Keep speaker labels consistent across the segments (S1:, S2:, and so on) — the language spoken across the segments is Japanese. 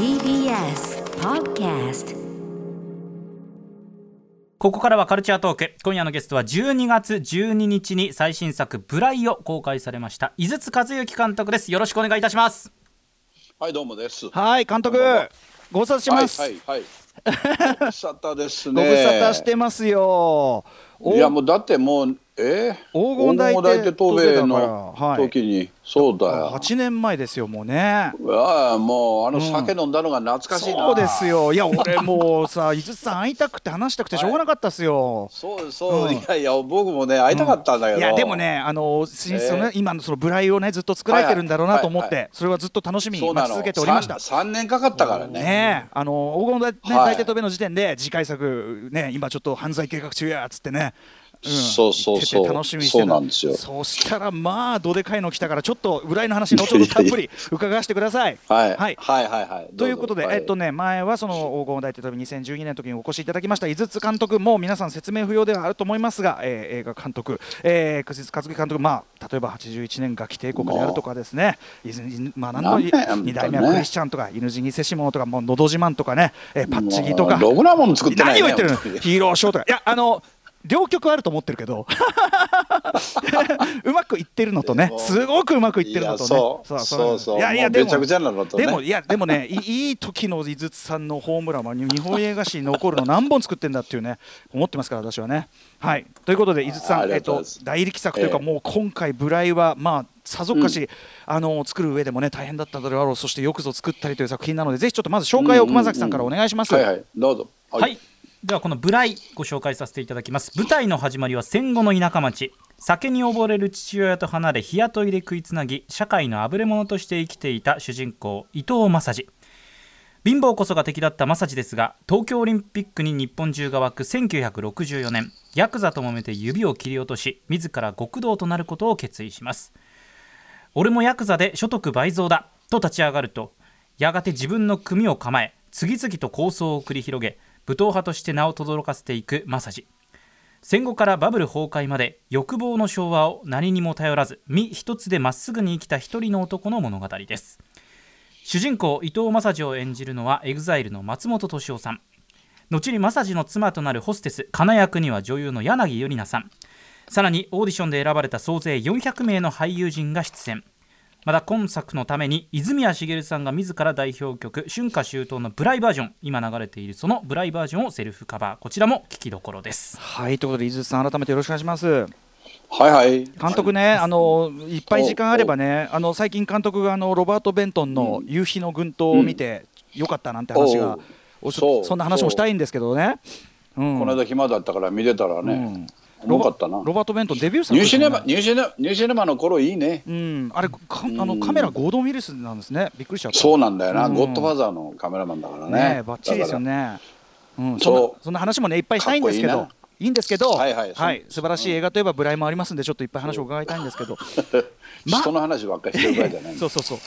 S1: TBS Podcast
S2: ここからはカルチャートーク今夜のゲストは12月12日に最新作「ブライ」を公開されました井筒和之監督ですよろしくお願いいたします
S3: はい、どうもです。
S4: はい、監督ご無沙汰してます。
S3: はい、はい、はい。ご無沙汰です
S4: ご
S3: ね。
S4: 無沙汰してますよ。お
S3: いや、もうだってもう、え？ー、
S4: 黄金大
S3: 黄金大帝東米の
S4: だからはい
S3: 時に、そうだよ。
S4: 8年前ですよ、もうね。
S3: ああ、もう、あの酒飲んだのが懐かしいな。
S4: そうですよ。いや、俺もうさ、井筒さん会いたくて話したくてしょうがなかったっすよ。
S3: そうそう、
S4: うん
S3: いやいや、僕もね、会いたかったんだけど。
S4: いやでもね、あの新そのね
S3: えー
S4: 今のそのブライをねずっと作られてるんだろうなと思っ
S3: はいはい
S4: て、それはずっと楽しみ。に待ち続けておりました。
S3: 3, 年かかったからね。
S4: ねえ、あの黄金大,、ね
S3: はい
S4: 大帝とべの時点で次回作ね今ちょっと犯罪計画中やっつってね。ん。
S3: そうそうそう。
S4: 楽しみにして
S3: そうなんですよ。
S4: そしたらまあどでかいの来たからちょっと裏の話後ほどたっぷり 伺わせてください。
S3: はい、
S4: はい。
S3: はい、はい、はい。
S4: ということで、えっとね、前はその黄金大帝とべ2012年の時にお越しいただきました。井筒監督も皆さん説明不要ではあると思いますが、えー映画監督、えー、井筒和樹監督、まあ、例えば81年ガキ帝国であるとかですね、まあ、何の
S3: なんだよ
S4: 2代目はクリスチャンとか、犬死にせし者とか、もうのど自慢とかね、えーパッチギとか。
S3: もうろくなもん作ってないね。
S4: 何を言ってるの？ヒーローショーとか。いやあの両極あると思ってるけど。うまくいってるのとね。すごくうまくいってるのとね。
S3: そう。そうそう。
S4: いやいやでも
S3: もうめちゃくちゃなのとね。
S4: でもいやでもねいいい時の井筒さんのホームランは日本映画史に残るの何本作ってんだっていうね思ってますから私はね。はい。ということで井筒さんえっと大力作というか
S3: ええ。
S4: もう今回ブライはまあさぞかし、あの作る上でもね大変だっただろうそしてよくぞ作ったりという作品なのでぜひちょっとまず紹介を熊崎さんからお願いします、
S3: はいはい、どうぞ。
S2: はい、ではこの「ブライ」ご紹介させていただきます。舞台の始まりは戦後の田舎町。酒に溺れる父親と離れ日雇いで食いつなぎ社会のあぶれ者として生きていた主人公伊藤正次貧乏こそが敵だった正次ですが東京オリンピックに日本中が沸く1964年ヤクザと揉めて指を切り落とし自ら極道となることを決意します。俺もヤクザで所得倍増だと立ち上がるとやがて自分の組を構え次々と構想を繰り広げ武闘派として名を轟かせていく正治戦後からバブル崩壊まで欲望の昭和を何にも頼らず身一つでまっすぐに生きた一人の男の物語です。主人公伊藤正治を演じるのは EXILE の松本敏夫さん。後に正治の妻となるホステスカナ役には女優の柳ゆりなさん。さらにオーディションで選ばれた総勢400名の俳優陣が出演。また今作のために泉谷しげるさんが自ら代表曲「春夏秋冬」のブライバージョン今流れているそのブライバージョンをセルフカバーこちらも聞きどころです
S4: はいということで井筒さん改めてよろしくお願いします
S3: はいはい。
S4: 監督ね、あのいっぱい時間あればね、あの最近監督があのロバート・ベントンの夕日の群島を見て、よかったなんて話が、おそ
S3: そう
S4: そんな話もしたいんですけどね。うん
S3: この間暇だったから見れたらね。
S4: ロバート・ベントンデビュー作
S3: ニューシネマ、ニューシネマ、ニューシネマの頃いいね。
S4: うん、あれかあの
S3: うん
S4: カメラゴードン・ウィルスなんですね。びっくりしちゃった。
S3: そうなんだよな、
S4: うん
S3: ゴッドファーザーのカメラマンだからね。
S4: ねバッチリですよね。うん、そ
S3: そう
S4: そんな話もねいっぱいしたいんですけど
S3: いい
S4: んですけど、
S3: はいはい。
S4: 素晴らしい映画といえばブライもありますんでちょっといっぱい話を伺いたいんですけど、ま
S3: 人の話ばっかりしてる場合じゃない。
S4: そうそうそう。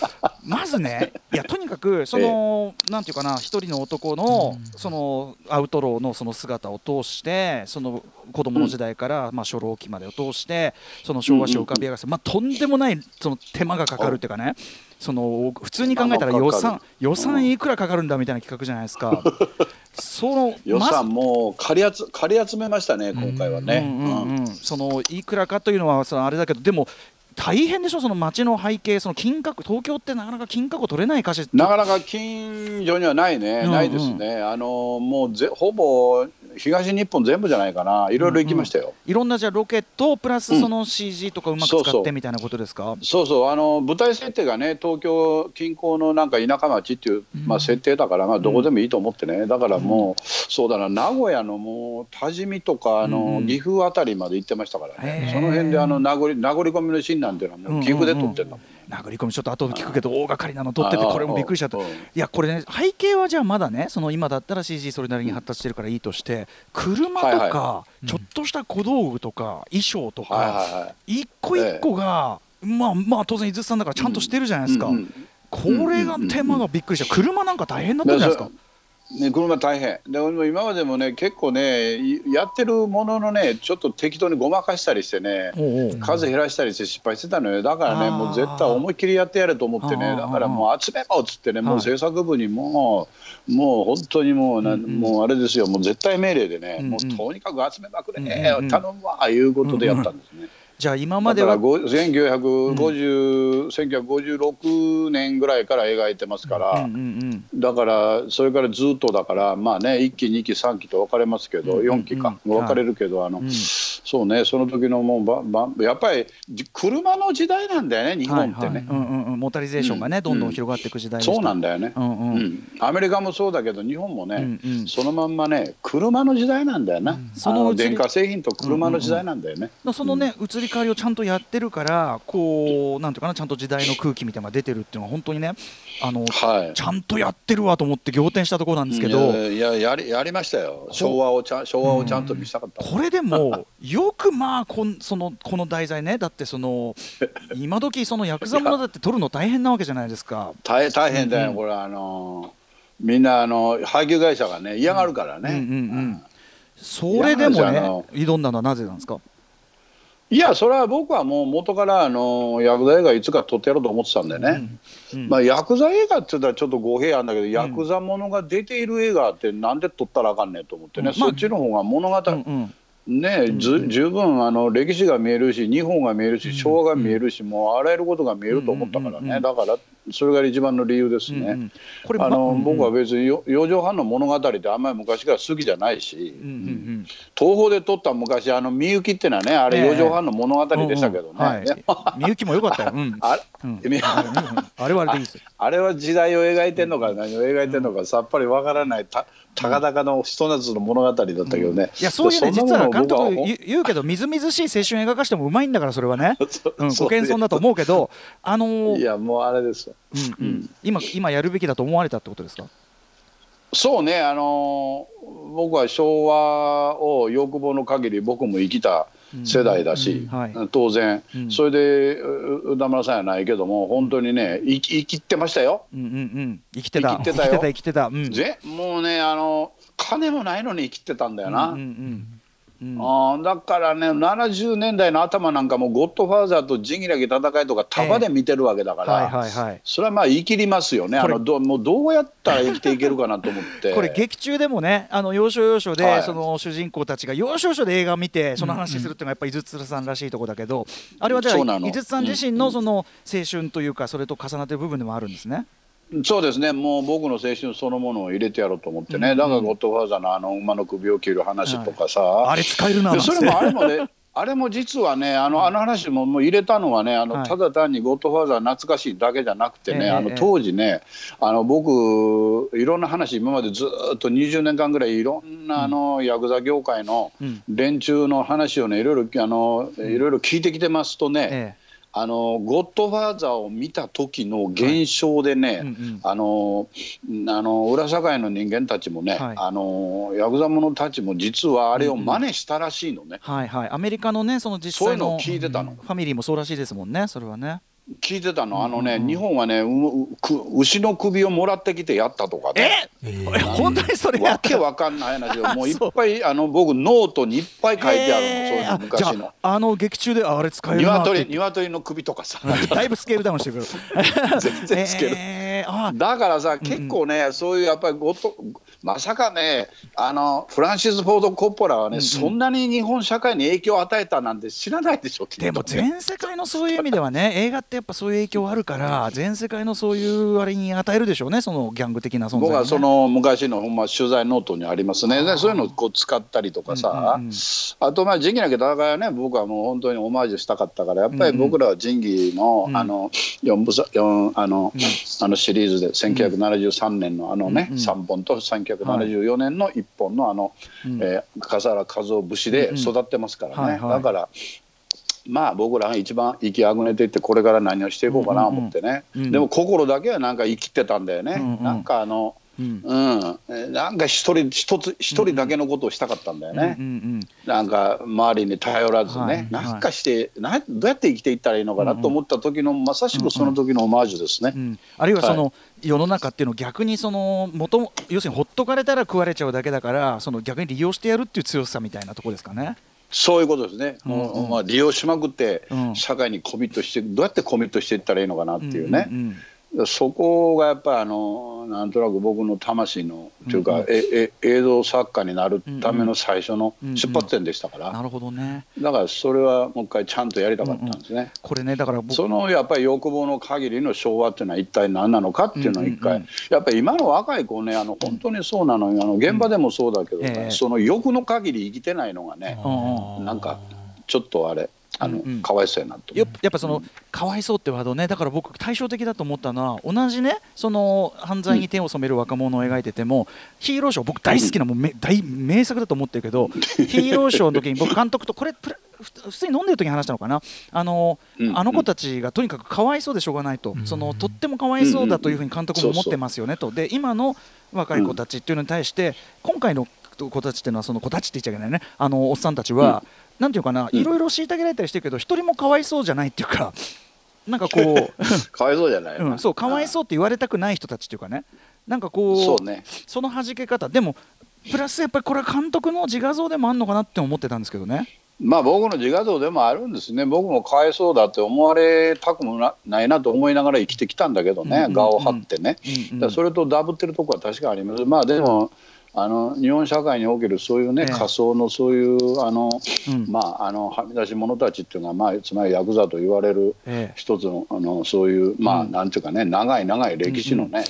S4: まずねいやとにかく その、なんていうかな一人の男のそのアウトローのその姿を通してその子供の時代から、まあ初老期までを通してその昭和史を浮かび上がらせ、まあとんでもないその手間がかかるっていうかねその普通に考えたら予算予算いくらかかるんだみたいな企画じゃないですか。その
S3: 予算もう借り集借り集めましたね、今回はね。
S4: うんうん
S3: うん。
S4: うん、そのいくらかというのはそのあれだけどでも大変でしょその街の背景その金閣東京ってなかなか金閣を取れないかし
S3: なかなか近所にはないね、
S4: うん。
S3: ないですね、あのもうぜほぼ東日本全部じゃないかな、いろいろ行きましたよ。
S4: いろんなじゃあロケットプラス
S3: うん。
S4: その CG とかうまく使ってみたいなことですか、
S3: そうそう。あの舞台設定がね東京近郊のなんか田舎町っていう、まあ、設定だから、まあ、どこでもいいと思ってね。だからもう、そうだな。名古屋のもう多治見とかあの、
S4: うん
S3: 岐阜あたりまで行ってましたからね。その辺であの名残名残込みのシーンなんていうのはもう岐阜で撮ってるんだもん、
S4: 殴り込みちょっと後で聞くけど大掛かりなの撮っててこれもびっくりしちゃった。い
S3: うん。
S4: やこれね背景はじゃあまだねその今だったら CG それなりに発達してるからいいとして車とかちょっとした小道具とか衣装と
S3: はい
S4: か一個一個がまあまあ当然伊豆さんだからちゃんとしてるじゃないですか、これが手間がびっくりした。車なんか大変だったんじゃないですか、
S3: ね、車大変。でも今までもね結構ねいやってるもののねちょっと適当にごまかしたりしてね数減らしたりして失敗してたのよ。だからねもう絶対思いっきりやってやれと思ってね。だからもう集めろっつってねもう
S4: はい
S3: 制作部にもうもう本当にもうなもうあれですよ。もう絶対命令でねもうとにかく集めまくれ頼むわいうことでやったんですね。
S4: じゃあ今までは
S3: だからご1950 1956年ぐらいから描いてますから。
S4: うんうん
S3: だからそれからずっとだからまあね1期2期3期と分かれますけど、
S4: うんうんうん。
S3: 4期か分かれるけど、あの
S4: うん。
S3: そうねその時のもうばばやっぱりじ車の時代なんだよね日本ってね、
S4: モータリゼーションがね、
S3: うん
S4: どんどん広がっていく時代
S3: そうなんだよね、
S4: うんうん。
S3: うん。アメリカもそうだけど日本もね、
S4: うんうん。
S3: そのまんまね車の時代なんだよな、
S4: その
S3: 電化製品と車の時代なんだよね、
S4: そのね、移り変わりをちゃんとやってるからこうなんていうかなちゃんと時代の空気みたいなのが出てるっていうのは本当にねあの
S3: はい。
S4: ちゃんとやってるわと思って仰天したところなんですけど、
S3: いやいややりやりましたよ。昭和をちゃん昭和をちゃんと見せたかった、
S4: これでもよくまあこん そのこの題材ねだってその今時そのヤクザものだって撮るの大変なわけじゃないですか。
S3: 大大変だよ、
S4: うんうん。
S3: これあのみんなあの配給会社がね嫌がるからね、
S4: うんうんうんそれでもね挑んだのはなぜなんですか？
S3: いやそれは僕はもう元からあのヤクザ映画いつか撮ってやろうと思ってたんでね、
S4: うん。
S3: まあ、ヤクザ映画って言ったらちょっと語弊あるんだけど、ヤクザものが出ている映画ってなんで撮ったらあかんねんと思ってね、
S4: うん。まあ
S3: そっちの方が物語、
S4: うんうん
S3: ねず十分あの歴史が見えるし日本が見えるし昭和が見えるし、もうあらゆることが見えると思ったからね、だからそれが一番の理由ですね。
S4: うんうん。これ
S3: あの
S4: まうんうん。
S3: 僕は別によ四畳半の物語ってあんまり昔から好きじゃないし、
S4: うんうん
S3: 東宝で撮った昔あのみゆきってのはねあれ
S4: ええ。
S3: 四畳半の物語でしたけどね、
S4: みゆきも良かったよ。うん。
S3: あれ
S4: は
S3: 時代を描いてんのか何を描いてんのかさっぱりわからない。たたかだかのひと夏の物語だったけどね、
S4: いやそういうね実は監督言う言うけどみずみずしい青春描かしてもうまいんだからそれはね、うん、ご謙遜だと思うけどあのー
S3: いやもうあれですよ。
S4: うん。うん。今今やるべきだと思われたってことですか？
S3: そうねあのー僕は昭和を欲望の限り僕も生きた世代だし、当然、
S4: うん
S3: それでう歌村さんやないけども本当にね生き生きてましたよ。
S4: うんうんうん生きてた
S3: 生きてたよ
S4: 生きてたうん
S3: ぜもうねあの金もないのに生きてたんだよな。
S4: うんうんうん
S3: あーだからね70年代の頭なんかも「ゴッドファーザー」と「仁義なき戦い」とか束で見てるわけだから、
S4: はいはいはい。
S3: それはまあ言い切りますよね。あのどもうどうやったら生きていけるかなと思って。
S4: これ劇中でもねあの要所要所で、
S3: はい。
S4: その主人公たちが要所要所で映画見てその話するっていうのがやっぱり井筒さんらしいとこだけど、あれはじゃあ井筒さん自身のその青春というかそれと重なってる部分でもあるんですね。
S3: そうですね。もう僕の青春そのものを入れてやろうと思ってね、だから「ゴッドファーザー」のあの馬の首を切る話とかさ、
S4: あれ使えるな
S3: それもあれもね あれも実はねあのあの話ももう入れたのはねあの、
S4: はい。
S3: ただ単に「ゴッドファーザー」懐かしいだけじゃなくてね、
S4: ええ
S3: あの
S4: ええ
S3: 当時ねあの僕いろんな話今までずっと20年間ぐらいいろんなあの、ヤクザ業界の
S4: うん。
S3: 連中の話をねいろいろあのいろいろ聞いてきてますとね、
S4: え
S3: あのゴッドファーザーを見た時の現象でね、
S4: えうんうん。
S3: あのあの裏社会の人間たちもね、
S4: はい。
S3: あのヤクザ者たちも実はあれを真似したらしいのね、
S4: はいはい。アメリカのねその実際の
S3: そういうのを聞いてたの、
S4: ファミリーもそうらしいですもんねそれはね。
S3: 聞いてたの。あのね、
S4: うんうん
S3: 日本はねううく牛の首をもらってきてやったとかね。
S4: え？本当にそれや
S3: わ
S4: った？
S3: けわかんない話を。もういっぱいあの僕ノートにいっぱい書いてあるの、
S4: えー。
S3: そういうの
S4: あ
S3: 昔の。
S4: じゃああの劇中でああれ使える
S3: 鶏鶏の首とかさ。
S4: だいぶスケールダウンしてくる。
S3: 全然つける、
S4: えーあ
S3: だからさ結構ね、そういうやっぱりごとまさかねあのフランシス・フォード・コッポラはね、そんなに日本社会に影響を与えたなんて知らないでしょ
S4: でも全世界のそういう意味ではね映画ってやっぱそういう影響あるから全世界のそういうあれに与えるでしょうねそのギャング的な存在、ね、
S3: 僕はその昔のほんま取材ノートにありますね。でそういうのをこう使ったりとかさ、
S4: うんうんうん。
S3: あとまあ仁義なき戦いはね僕はもう本当にオマージュしたかったからやっぱり僕らは仁義の,、
S4: うん。
S3: あの4部作四あの、あのシリーズで1973年のあのね、
S4: うんうん。
S3: 3本と1974年の1本のあの、
S4: うん。
S3: えー笠原和夫節で育ってますからね、
S4: うんはいはい。
S3: だからまあ僕らが一番生きあぐねていってこれから何をしていこうかなと思ってね、
S4: うんうんうん。
S3: でも心だけはなんか生きてたんだよね、
S4: うんうん。
S3: なんかあの
S4: うん。
S3: うん、えなんか一人一つ一人だけのことをしたかったんだよね、
S4: うんうん
S3: なんか周りに頼らずね、
S4: はい
S3: なんかしてなどうやって生きていったらいいのかなと思った時の、まさしくその時のオマージュですね。
S4: うんあるいはその、世の中っていうのを逆にその元も要するにほっとかれたら食われちゃうだけだからその逆に利用してやるっていう強さみたいなところですかね。
S3: そういうことですね、
S4: うん
S3: も
S4: うん。
S3: うまあ、利用しまくって
S4: うん。
S3: 社会にコミットしてどうやってコミットしていったらいいのかなっていうね、
S4: んん
S3: そこがやっぱりあのなんとなく僕の魂のというか、
S4: うんうん。
S3: ええ映像作家になるための最初の
S4: うんうん。
S3: 出発点でしたから、
S4: なるほどね。
S3: だからそれはもう一回ちゃんとやりたかったんですね。
S4: これねだから僕
S3: そのやっぱり欲望の限りの昭和っていうのは一体何なのかっていうのを一回、
S4: うんうんうん。
S3: やっぱり今の若い子ねあの本当にそうなのよ。あの現場でもそうだけどね、
S4: ええ。
S3: その欲の限り生きてないのがね、
S4: うんうん。
S3: なんかちょっとあれあの、
S4: うん。うん
S3: かわいそうやなと。
S4: やっぱその、かわいそうってワードねだから僕対照的だと思ったのは同じねその犯罪に手を染める若者を描いてても、ヒーローショー僕大好きなもうめ大名作だと思ってるけどヒーローショーの時に 僕監督とこれプラふ普通に飲んでる時に話したのかな？あの,、
S3: うん。
S4: あの子たちがとにかくかわいそうでしょうがないと、そのとってもかわいそうだというふうに監督も思ってますよねと。で今の若い子たちっていうのに対して今回の子たちっていうのはその子たちって言っちゃいけないね。あのおっさんたちは、なんていうかな、
S3: うん。
S4: いろいろ虐げられたりしてるけど一人もかわいそうじゃないっていうかなんかこう
S3: かわいそうじゃない、
S4: うん、そうかわいそうって言われたくない人たちっていうかね。なんかこう
S3: そうね。
S4: その弾け方。でもプラスやっぱりこれは監督の自画像でもあるのかなって思ってたんですけどね。
S3: まあ僕の自画像でもあるんですね。僕もかわいそうだって思われたくもなないなと思いながら生きてきたんだけどね、
S4: うんうんうん
S3: 顔を張ってね、
S4: うんうん
S3: それとダブってるとこは確かあります。まあでもあの日本社会におけるそういうね、
S4: ええ。
S3: 仮想のそういうあの、
S4: うん。
S3: まああのはみ出し者たちっていうのは、まあ、つまりヤクザと言われる
S4: ええ。
S3: 一つのあのそういうまあ、
S4: うん
S3: なんていうかね長い長い歴史のね、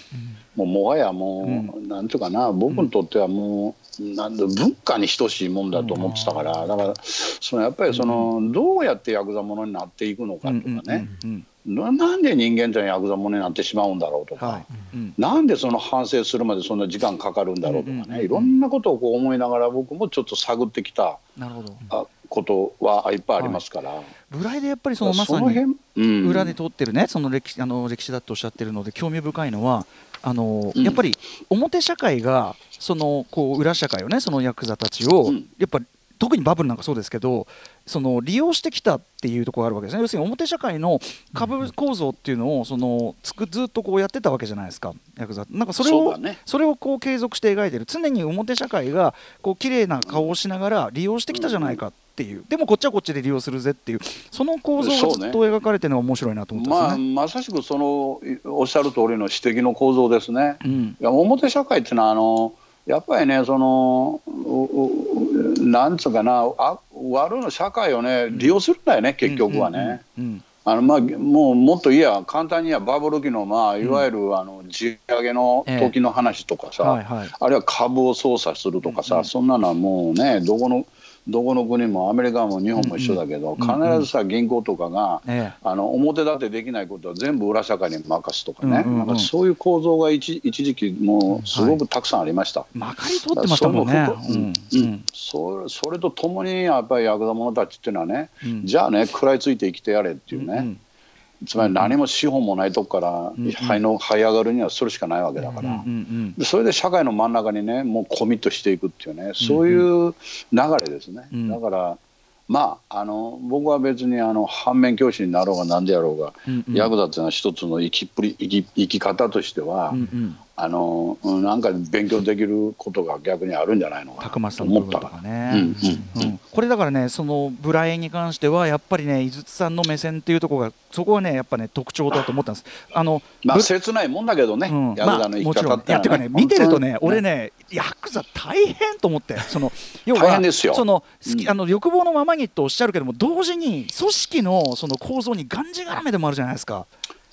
S3: もうもはやもう、なんていうかな僕にとってはもう、なんだ文化に等しいもんだと思ってたから、だからそのやっぱりその、どうやってヤクザ者になっていくのかとかね、
S4: うんうん
S3: ななんで人間ってのはヤクザ者になってしまうんだろうとか、
S4: うんはい。うん。
S3: なんでその反省するまでそんな時間かかるんだろうとかね、
S4: うん。うんうん
S3: いろんなことをこう思いながら僕もちょっと探ってきた
S4: なるほど。
S3: あことはいっぱいありますから、
S4: ブライでやっぱりそのま
S3: その
S4: さに裏で通ってるねその歴史あの歴史だとおっしゃってるので興味深いのはあの、
S3: うん。
S4: やっぱり表社会がそのこう裏社会をねそのヤクザたちを、
S3: うん。
S4: やっぱり特にバブルなんかそうですけどその利用してきたっていうところがあるわけですね。要するに表社会の株構造っていうのをそのつくずっとこうやってたわけじゃないですか。ヤクザなんかそれを
S3: そね。
S4: それをこう継続して描いてる。常に表社会がこう綺麗な顔をしながら利用してきたじゃないかっていう。でもこっちはこっちで利用するぜっていう。その構造がずっと描かれてるのが面白いなと思って
S3: まあ、
S4: ますね。
S3: まさしくそのおっしゃる通りの指摘の構造ですね。
S4: うん。
S3: いや表社会っていうのはあのやっぱりねそのなんつうかなあ悪の社会をね利用するんだよね結局はね。あのまあ、もうもっといや簡単にはバブル期の、まあ、いわゆる、あの地上げの時の話とかさ、あるいは株を操作するとかさ、そんなのはもうねどこのどこの国もアメリカも日本も一緒だけど、必ずさ銀行とかが、
S4: え
S3: あの表立てできないことは全部裏社会に任すとかね、なんかそういう構造が一一時期もうすごくたくさんありました。
S4: えまかり通ってましたもんね。
S3: それと？ともにやっぱりヤクザ者たちっていうのはね、
S4: うん。
S3: じゃあね食らいついて生きてやれっていうね、
S4: うん
S3: つまり何も資本もないとこから
S4: うん
S3: 這いの這い上がるにはそれしかないわけだから、それで社会の真ん中にねもうコミットしていくっていうねそういう流れですね、
S4: うん。
S3: だからまああの僕は別にあの反面教師になろうが何であろうが、ヤクザっていうのは一つの生きっぷり生き生き方としては、あのうんなんか勉強できることが逆にあるんじゃないのかな。と思った
S4: かね。
S3: うんうん。
S4: うん。これだからねそのブラエに関してはやっぱりね井筒さんの目線っていうところがそこはねやっぱね特徴だと思ったんです。あの
S3: まあ
S4: ぶ
S3: 切ないもんだけどね、
S4: うん。
S3: ヤクザの生き方って
S4: いやてかね見てるとね俺
S3: ね
S4: ねヤクザ大変と思って。その要
S3: 大
S4: は
S3: 変ですよ。
S4: その好き
S3: うん。
S4: あの欲望のままにとおっしゃるけども同時に組織のその構造にがんじがらめでもあるじゃないですか。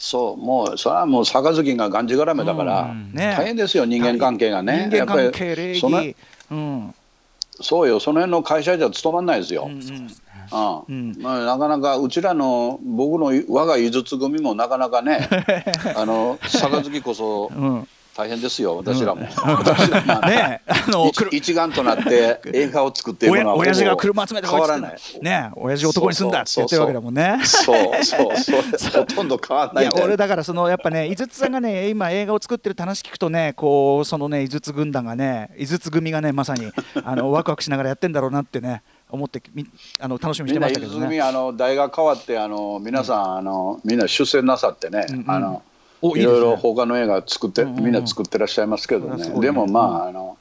S3: そうもうそれはもう杯ががんじがらめだから、
S2: うん
S4: ね。
S3: 大変ですよ人間関係がね。
S4: 人間関
S3: やっぱ
S4: 係礼
S3: りその
S4: 儀うん
S3: そうよその辺の会社じゃ務まんないですよ、
S4: うん。うん。
S3: まあ、なかなかうちらの僕の我が井筒組もなかなかね あの杯こそ
S4: うん
S3: 大変ですよ私らも、私らも。
S4: ねあの
S3: 一一丸となって 映画を作っていくのは
S4: 親親父が車集めて
S3: 変わらない。
S4: ね親父男に住んだって言ってるわけだもんね。
S3: そうそう そう。ほとんど変わらない
S4: 俺だからそのやっぱね井筒さんがね今映画を作ってる話聞くとねこうそのね井筒軍団がね井筒組がねまさにあのワクワクしながらやってんだろうなってね思ってみあの楽しみにしてましたけどね。
S3: 泉あの代が変わってあの皆さん、あのみんな出世なさってね、
S4: うんうん。
S3: あの
S4: お
S3: いろいろ
S4: ね。
S3: 他の映画作って、
S4: うんうんうん。
S3: みんな作ってらっしゃいますけどね。
S4: ね。
S3: でもまああの、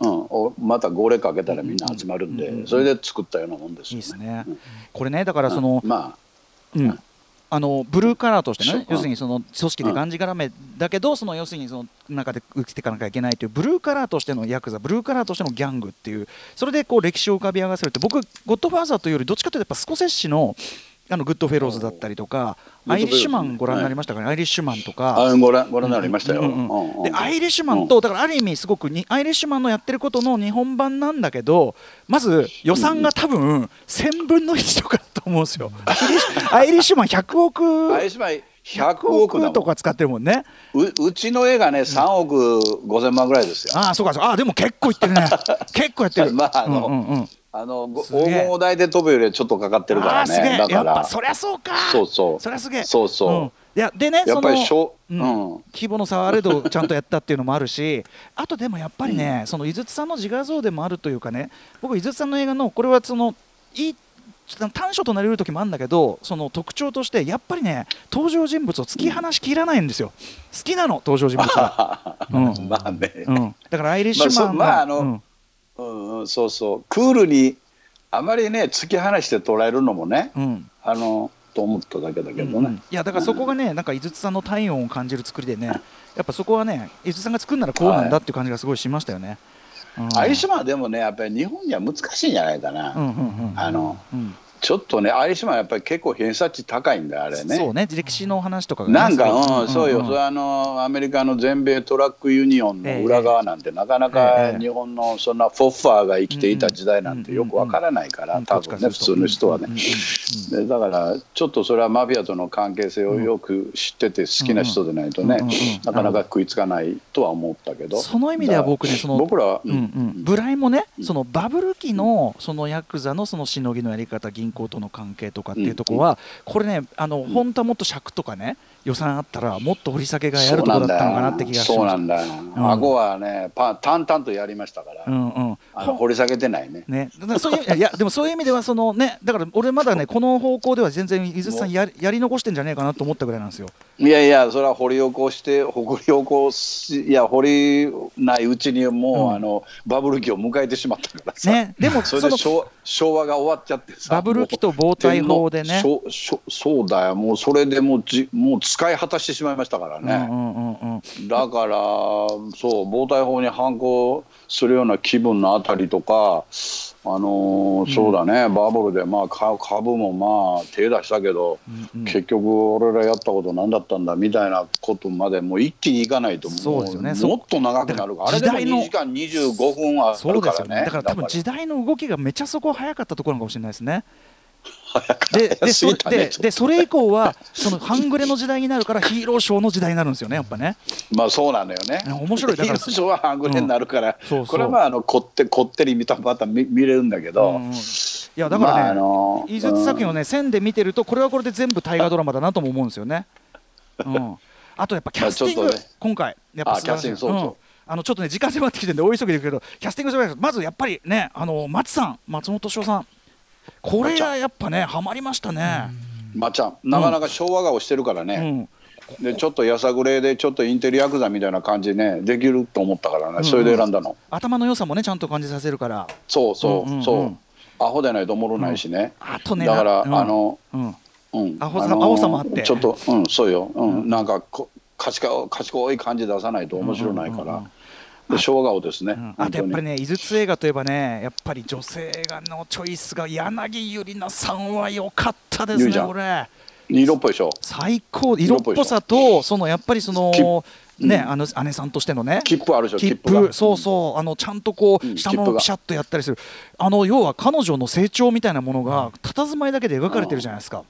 S3: うん、おまた号令かけたらみんな集まるんで、
S4: うんうんうん。
S3: それで作ったようなもんです
S4: いい
S3: よ
S4: ですね。
S3: うん。
S4: これねだからその、
S3: ま
S4: うん。あのブルーカラーとしてね要するにその組織でがん。じがらめだけどその要するにその中で生きていかなきゃいけないというブルーカラーとしてのヤクザブルーカラーとしてのギャングっていうそれでこう歴史を浮かび上がらせるって僕ゴッドファーザーというよりどっちかというとやっぱスコセッシのあのグッドフェローズだったりとか
S3: うん
S4: アイリッシュマンご覧になりましたかね、アイリッシュマンと
S3: あ
S4: か。
S3: あご覧ご覧になりましたよ、
S4: でアイリッシュマンとだからある意味すごくにアイリッシュマンのやってることの日本版なんだけどまず予算が多分1000分の1とかだと思うんですよ。アイリッシュアイリッシュマン100億
S3: 100
S4: とか使ってるもんね。
S3: ううちの映画ね3億5000万ぐらいですよ、
S4: ああそうかそうあでも結構いってるね。結構やってる。
S3: まああの
S4: うんうんうん
S3: あの黄金お題で飛ぶよりちょっとかかってるから
S4: ああすげえ。
S3: ねだから。
S4: やっぱそりゃそうか。
S3: そうそう。
S4: そりゃすげえ。
S3: そうそう、
S4: ん。いやでね
S3: やっぱりし
S4: その
S3: ょう、
S4: うん。
S3: うん。
S4: 規模の差はあれどちゃんとやったっていうのもあるし あとでもやっぱりね、その井筒さんの自画像でもあるというかね僕井筒さんの映画のこれはそのいい短所となりうる時もあるんだけどその特徴としてやっぱりね登場人物を突き放しきらないんですよ。好きなの登場人物は、うん。
S3: まあね、
S4: うん、だからアイリッシュマンが、
S3: まあそまああの
S4: うん。
S3: うんうん、そうそう。クールにあまりね突き放して捉えるのもね
S4: うん。
S3: あのと思っただけだけどね、
S4: うん。うんいやだからそこがねなんか井筒さんの体温を感じる作りでねやっぱそこはね井筒さんが作るならこうなんだっていう感じがすごいしましたよね。うん。
S3: アイリッシュマンはでもねやっぱり日本には難しいんじゃないかな、
S4: うんうんうん。
S3: あの
S4: うん
S3: ちょっとねアイリッシュマンはやっぱり結構偏差値高いんだよあれね。
S4: そうね歴史の話とかがね
S3: なんか、
S4: すごい
S3: うん、そうよ、
S4: んん。
S3: それはあのアメリカの全米トラックユニオンの裏側なんて、なかなか
S4: ええ
S3: 日本のそんなフォッファーが生きていた時代なんてよくわからないから、
S4: うん
S3: 多分ね、普通の人はね。
S4: うんうんうん。
S3: でだから、ちょっとそれはマフィアとの関係性をよく知ってて、好きな人でないとね
S4: うんうんうんうん、
S3: なかなか食いつかないとは思ったけど、
S4: その意味では僕ねその
S3: 僕らは、
S4: うんうん、ブライもね、そのバブル期のそのヤクザのそのしのぎのやり方、銀行との関係とかっていうところは、これね、あの本当はもっと尺とかね、予算あったら、もっと掘り下げがやるところだったのかなって気がし
S3: そう
S4: ま
S3: なんだよ、
S4: ん。
S3: 顎はね、パ淡々とやりましたから、
S4: うんうん、
S3: 掘り下げてないね。
S4: ね、だからそういういやでもそういう意味ではそのねだから俺まだねこの方向では全然井筒さんやりやり残してんじゃねえかなと思ったぐらいなんですよ。
S3: いやいや、それは掘り起こして、掘り起こし、いや、掘りないうちにもう、
S4: うん。
S3: あのバブル期を迎えてしまったからさ、
S4: ね、でも
S3: それで昭和昭和が終わっちゃってさ、
S4: バブル期と暴対法でね。
S3: もうそうだよ、もうそれでもうじもう使い果たしてしまいましたからね。
S4: うんうんうんうん
S3: だから、そう、暴対法に反抗するような気分のあたりとか、あのーそうだね、バブルで、まあ、か株もまあ手出したけど、
S4: うんうん
S3: 結局、俺らやったこと何だったんだみたいなことまでもう一気にいかないと、も
S4: そうですよね
S3: もっと長くなるから、あれでも
S4: だから時代の
S3: 2時間25分あ
S4: そうですよね。
S3: るからね。
S4: だから多分時
S3: 代
S4: 代の動きがめちゃそこ早かったところかもしれないですね。ででそででそれ以降はその半グレの時代になるからヒーローショーの時代になるんですよねやっぱね。
S3: まあそうなのよね。
S4: 面白い。だから
S3: ヒーローショーは半グレになるから、これはまああのこってこってり見たまた見見れるんだけど、
S4: いやだからね、
S3: まああの
S4: 井筒作品をね線で見てるとこれはこれで全部大河ドラマだなとも思うんですよね。うん、あとやっぱキャスティング、今回やっぱ素晴らしい
S3: あキャスティングそう
S4: あのちょっとね時間迫ってきてるんで大急ぎでいくけどキャスティング素晴らしいまずやっぱりねあの松さん松本翔さんこれがやっぱねハマりましたね。
S3: まっちゃんなかなか昭和顔してるから
S4: う
S3: ね、
S4: ん。
S3: でちょっとやさぐれでちょっとインテリヤクザみたいな感じねできると思ったからね、それで選んだの。
S4: 頭の良さもねちゃんと感じさせるから。
S3: そうそう、そう。アホでないとおもろないしね、
S4: あとね
S3: だから、
S4: うん。
S3: あの
S4: うん。
S3: うん。
S4: アホさ青さもあって。
S3: ちょっとうんそうよ、うん。
S4: うん。
S3: なんかこ賢い賢い感じ出さないと面白ないから、で昭和顔ですね、
S4: うん。あとやっぱりね井筒映画といえばねやっぱり女性がのチョイスが柳ゆりなさんは良かったですねこれ。
S3: 色っぽいでしょ。
S4: 最高。色っぽさとそのやっぱりその
S3: 切
S4: ね、
S3: うん。
S4: あの姉さんとしてのね。
S3: 切符あるでしょ
S4: 切
S3: 切符
S4: そうそうあのちゃんとこ
S3: う
S4: 下
S3: 切符が。
S4: もピシャッとやったりする。あの要は彼女の成長みたいなものが佇まいだけで描かれてるじゃないですか。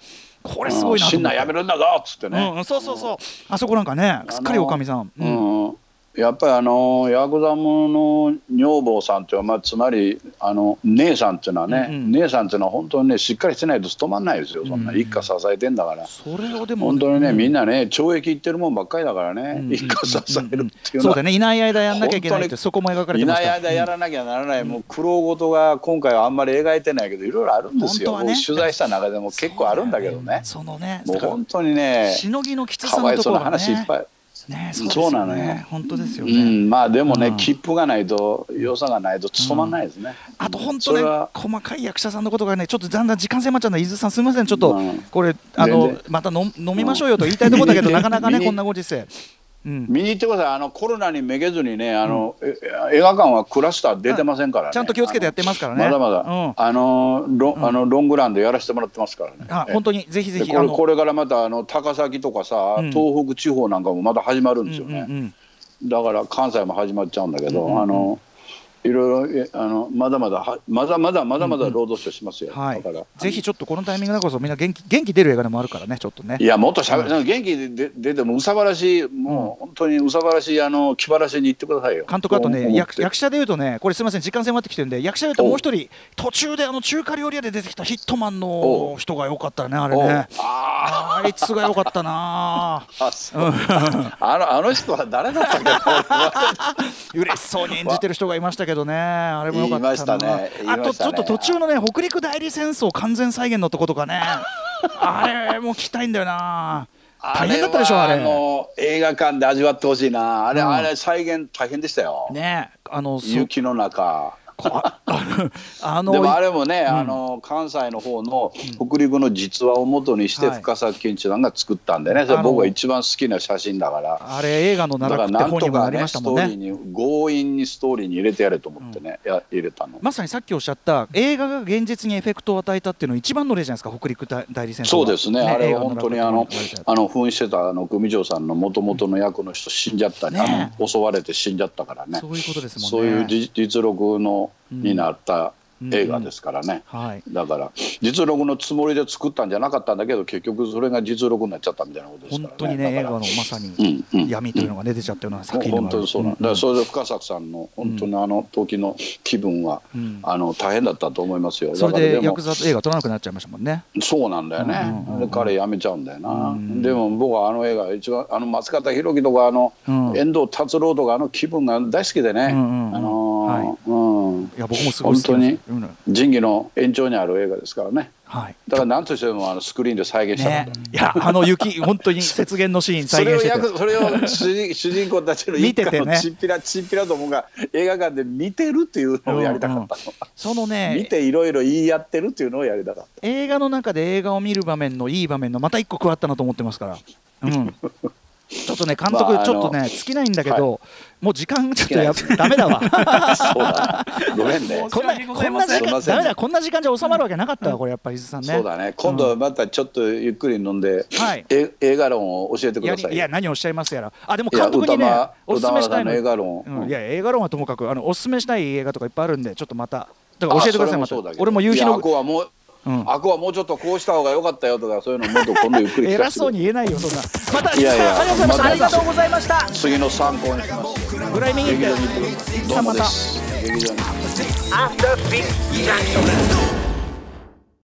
S4: これすごいなと思って。
S3: なやめるんだぞっつってね、
S4: うん。うん、そうそう。そうあそこなんかねすっかりおかみさん、
S3: う
S4: うん
S3: んやっぱりあのヤクザ者の女房さんっていうのは、まあ、つまりあの姉さんっていうのはね、
S4: うんうん。
S3: 姉さんっていうのは本当にねしっかりしてないと務まんないですよそんな、
S4: うん
S3: 一家支えてんだから。
S4: それをでも
S3: 本当にね、
S4: うん。
S3: みんなね懲役いってるもんばっかりだからね、
S4: うん
S3: 一家支えるっていうのは。
S4: そうだね。いない間やんなきゃいけないってそこも描かれて
S3: い
S4: ますから。
S3: ない間やらなきゃならない、もう苦労事が今回はあんまり描いてないけどいろいろあるんですよ、
S4: ね。
S3: 僕取材した中でも結構あるんだけどね。
S4: そのね
S3: もう本当にね
S4: しのぎのきつさ
S3: かわいそうな
S4: のところがね
S3: 話いっぱい、
S4: ね
S3: そうなのよ。
S4: 本当ですよ
S3: う
S4: ね、
S3: ん、まあでもね、
S4: うん。
S3: 切符がないと良さがないと務まんないですね、
S4: あと本当ね細かい役者さんのことがねちょっとだんだん時間迫っちゃうの伊豆さんすみません。ちょっと
S3: うん。
S4: これあのまた飲飲みましょうよと言いたいところだけど
S3: うん。
S4: なかなかね こんなご時世。うん
S3: 見に行ってください。あのコロナにめげずにねあの、え映画館はクラスター出てませんからね。
S4: ちゃんと気をつけてやってますからね。
S3: まだまだ、
S4: うん。
S3: あのロ
S4: うん。
S3: あのロングランでやらせてもらってますからね。え
S4: あ本当にぜひぜ
S3: でこれこれからまたあの高崎とかさ、
S4: うん。
S3: 東北地方なんかもまた始まるんですよね、
S4: うんうんうん。
S3: だから関西も始まっちゃうんだけど、
S4: うんうんうん。
S3: あのいろいろえあのまだまだはまだまだまだまだ労働者しますよ、
S4: はい。
S3: だから。
S4: ぜひちょっとこのタイミングだこそみんな元気元気出る映画でもあるからねちょっとね。
S3: いやもっとしゃべ、
S4: う
S3: 元気で出出てもうさばらしいもう本当にうさばらしいあの気晴らしに行ってくださいよ。
S4: 監督あとね役役者でいうとねこれすみません時間迫ってきてるんで役者でいうともう一人途中であの中華料理屋で出てきたヒットマンの人が良かったねあれね。
S3: あ
S4: あいつが良かったな
S3: ー。あそう。あのあの人は誰だったっけ？
S4: 嬉しそうに演じてる人がいましたけどね。あれも良かったな。
S3: ね。
S4: あとちょっと途中のね北陸代理戦争完全再現のとことかね。あれも聞きたいんだよな大変だったでしょあれ。
S3: はの映画館で味わってほしいな。あれ、
S4: うん。
S3: あれ再現大変でしたよ、
S4: ねあのそ
S3: 雪の中。
S4: こああの
S3: でもあれもね、
S4: うん。
S3: あの関西の方の北陸の実話をもとにして
S4: はい。
S3: 深作健一さんが作ったんでね、それ
S4: あの
S3: 僕が一番好きな写真だから。
S4: あれ映画の
S3: だから
S4: 奈落って
S3: なんとかね
S4: 本にもなりました
S3: ストーリーに強引にストーリーに入れてやれと思ってね、や入れたの。
S4: まさにさっきおっしゃった映画が現実にエフェクトを与えたっていうの一番の例じゃないですか北陸代代理戦争
S3: そうですね、あれは本当にあのあの扮してたあの組長さんのもともとの役の人死んじゃったね。
S4: ね。
S3: あの襲われて死んじゃったからね。
S4: そういうことですもんね。
S3: そういう実実録の
S4: うん
S3: になった映画ですからね、
S4: はい。
S3: だから実録のつもりで作ったんじゃなかったんだけど結局それが実録になっちゃったみたいなことですからね。
S4: 本当にね映画のまさに
S3: うんうん。
S4: 闇というのがね出ちゃったような作品
S3: 本当にそうなんだ。からそれで深作さんの本当にあの時の気分は、
S4: うん。
S3: あの大変だったと思いますよ。
S4: それ
S3: だからも
S4: でヤクザ映画撮らなくなっちゃいましたもんね。
S3: そうなんだよね、
S4: うんうんうん。
S3: で彼辞めちゃうんだよな、
S4: うん。
S3: でも僕はあの映画一番あの松方弘樹とかあの、
S4: うん。
S3: 遠藤達郎とかあの気分が大好きでね、
S4: うんうんうん。
S3: あのーうん
S4: いや僕もすごい好きなんですよ。うん。
S3: 仁義の延長にある映画ですからね。
S4: はい。
S3: だから何としてもあのスクリーンで再現したかっ
S4: ね
S3: た、
S4: いやあの雪本当に雪原のシーン
S3: それを
S4: 再現してて
S3: 役それを主人公たちの一家のちっぴらちっぴらどもが映画館で見てるっていうのをやりたかったの、
S4: その
S3: 見
S4: ね
S3: ていろいろ言い合ってるっていうのをやりたかった。
S4: 映画の中で映画を見る場面のいい場面のまた一個加わったなと思ってますから、うん、ちょっとね監督ちょっとね尽きないんだけど、もう時間ちょっとやダメだわ。
S3: そうだごめんね。
S4: こんな時間ダメだ。こんな時間じゃ収まるわけなかったわこれやっぱり伊豆さんね。
S3: そうだね。今度はまたちょっとゆっくり飲んで、
S4: はい。
S3: え映画論を教えてく
S4: や
S3: ださい。
S4: りいや何をおっしゃいますやら。あでも監督にねおすすめしたいの。
S3: 映画論、
S4: うん、いや映画論はともかくあのおすすめしたい映画とかいっぱいあるんでちょっとまただから教えてくださいまた。俺も夕日の
S3: こはもう、
S4: うん。
S3: あこはもうちょっとこうした方が良かったよとかそういうのもっと今度ゆっくり聞かせて
S4: 偉そうに言えないよそんな。また伊
S3: いやいや
S4: 豆さんありがとうございました。
S2: ありがとうございました。
S3: 次の参考にします。
S4: ぐらい行って
S3: 劇場に。行くどうもです劇場に.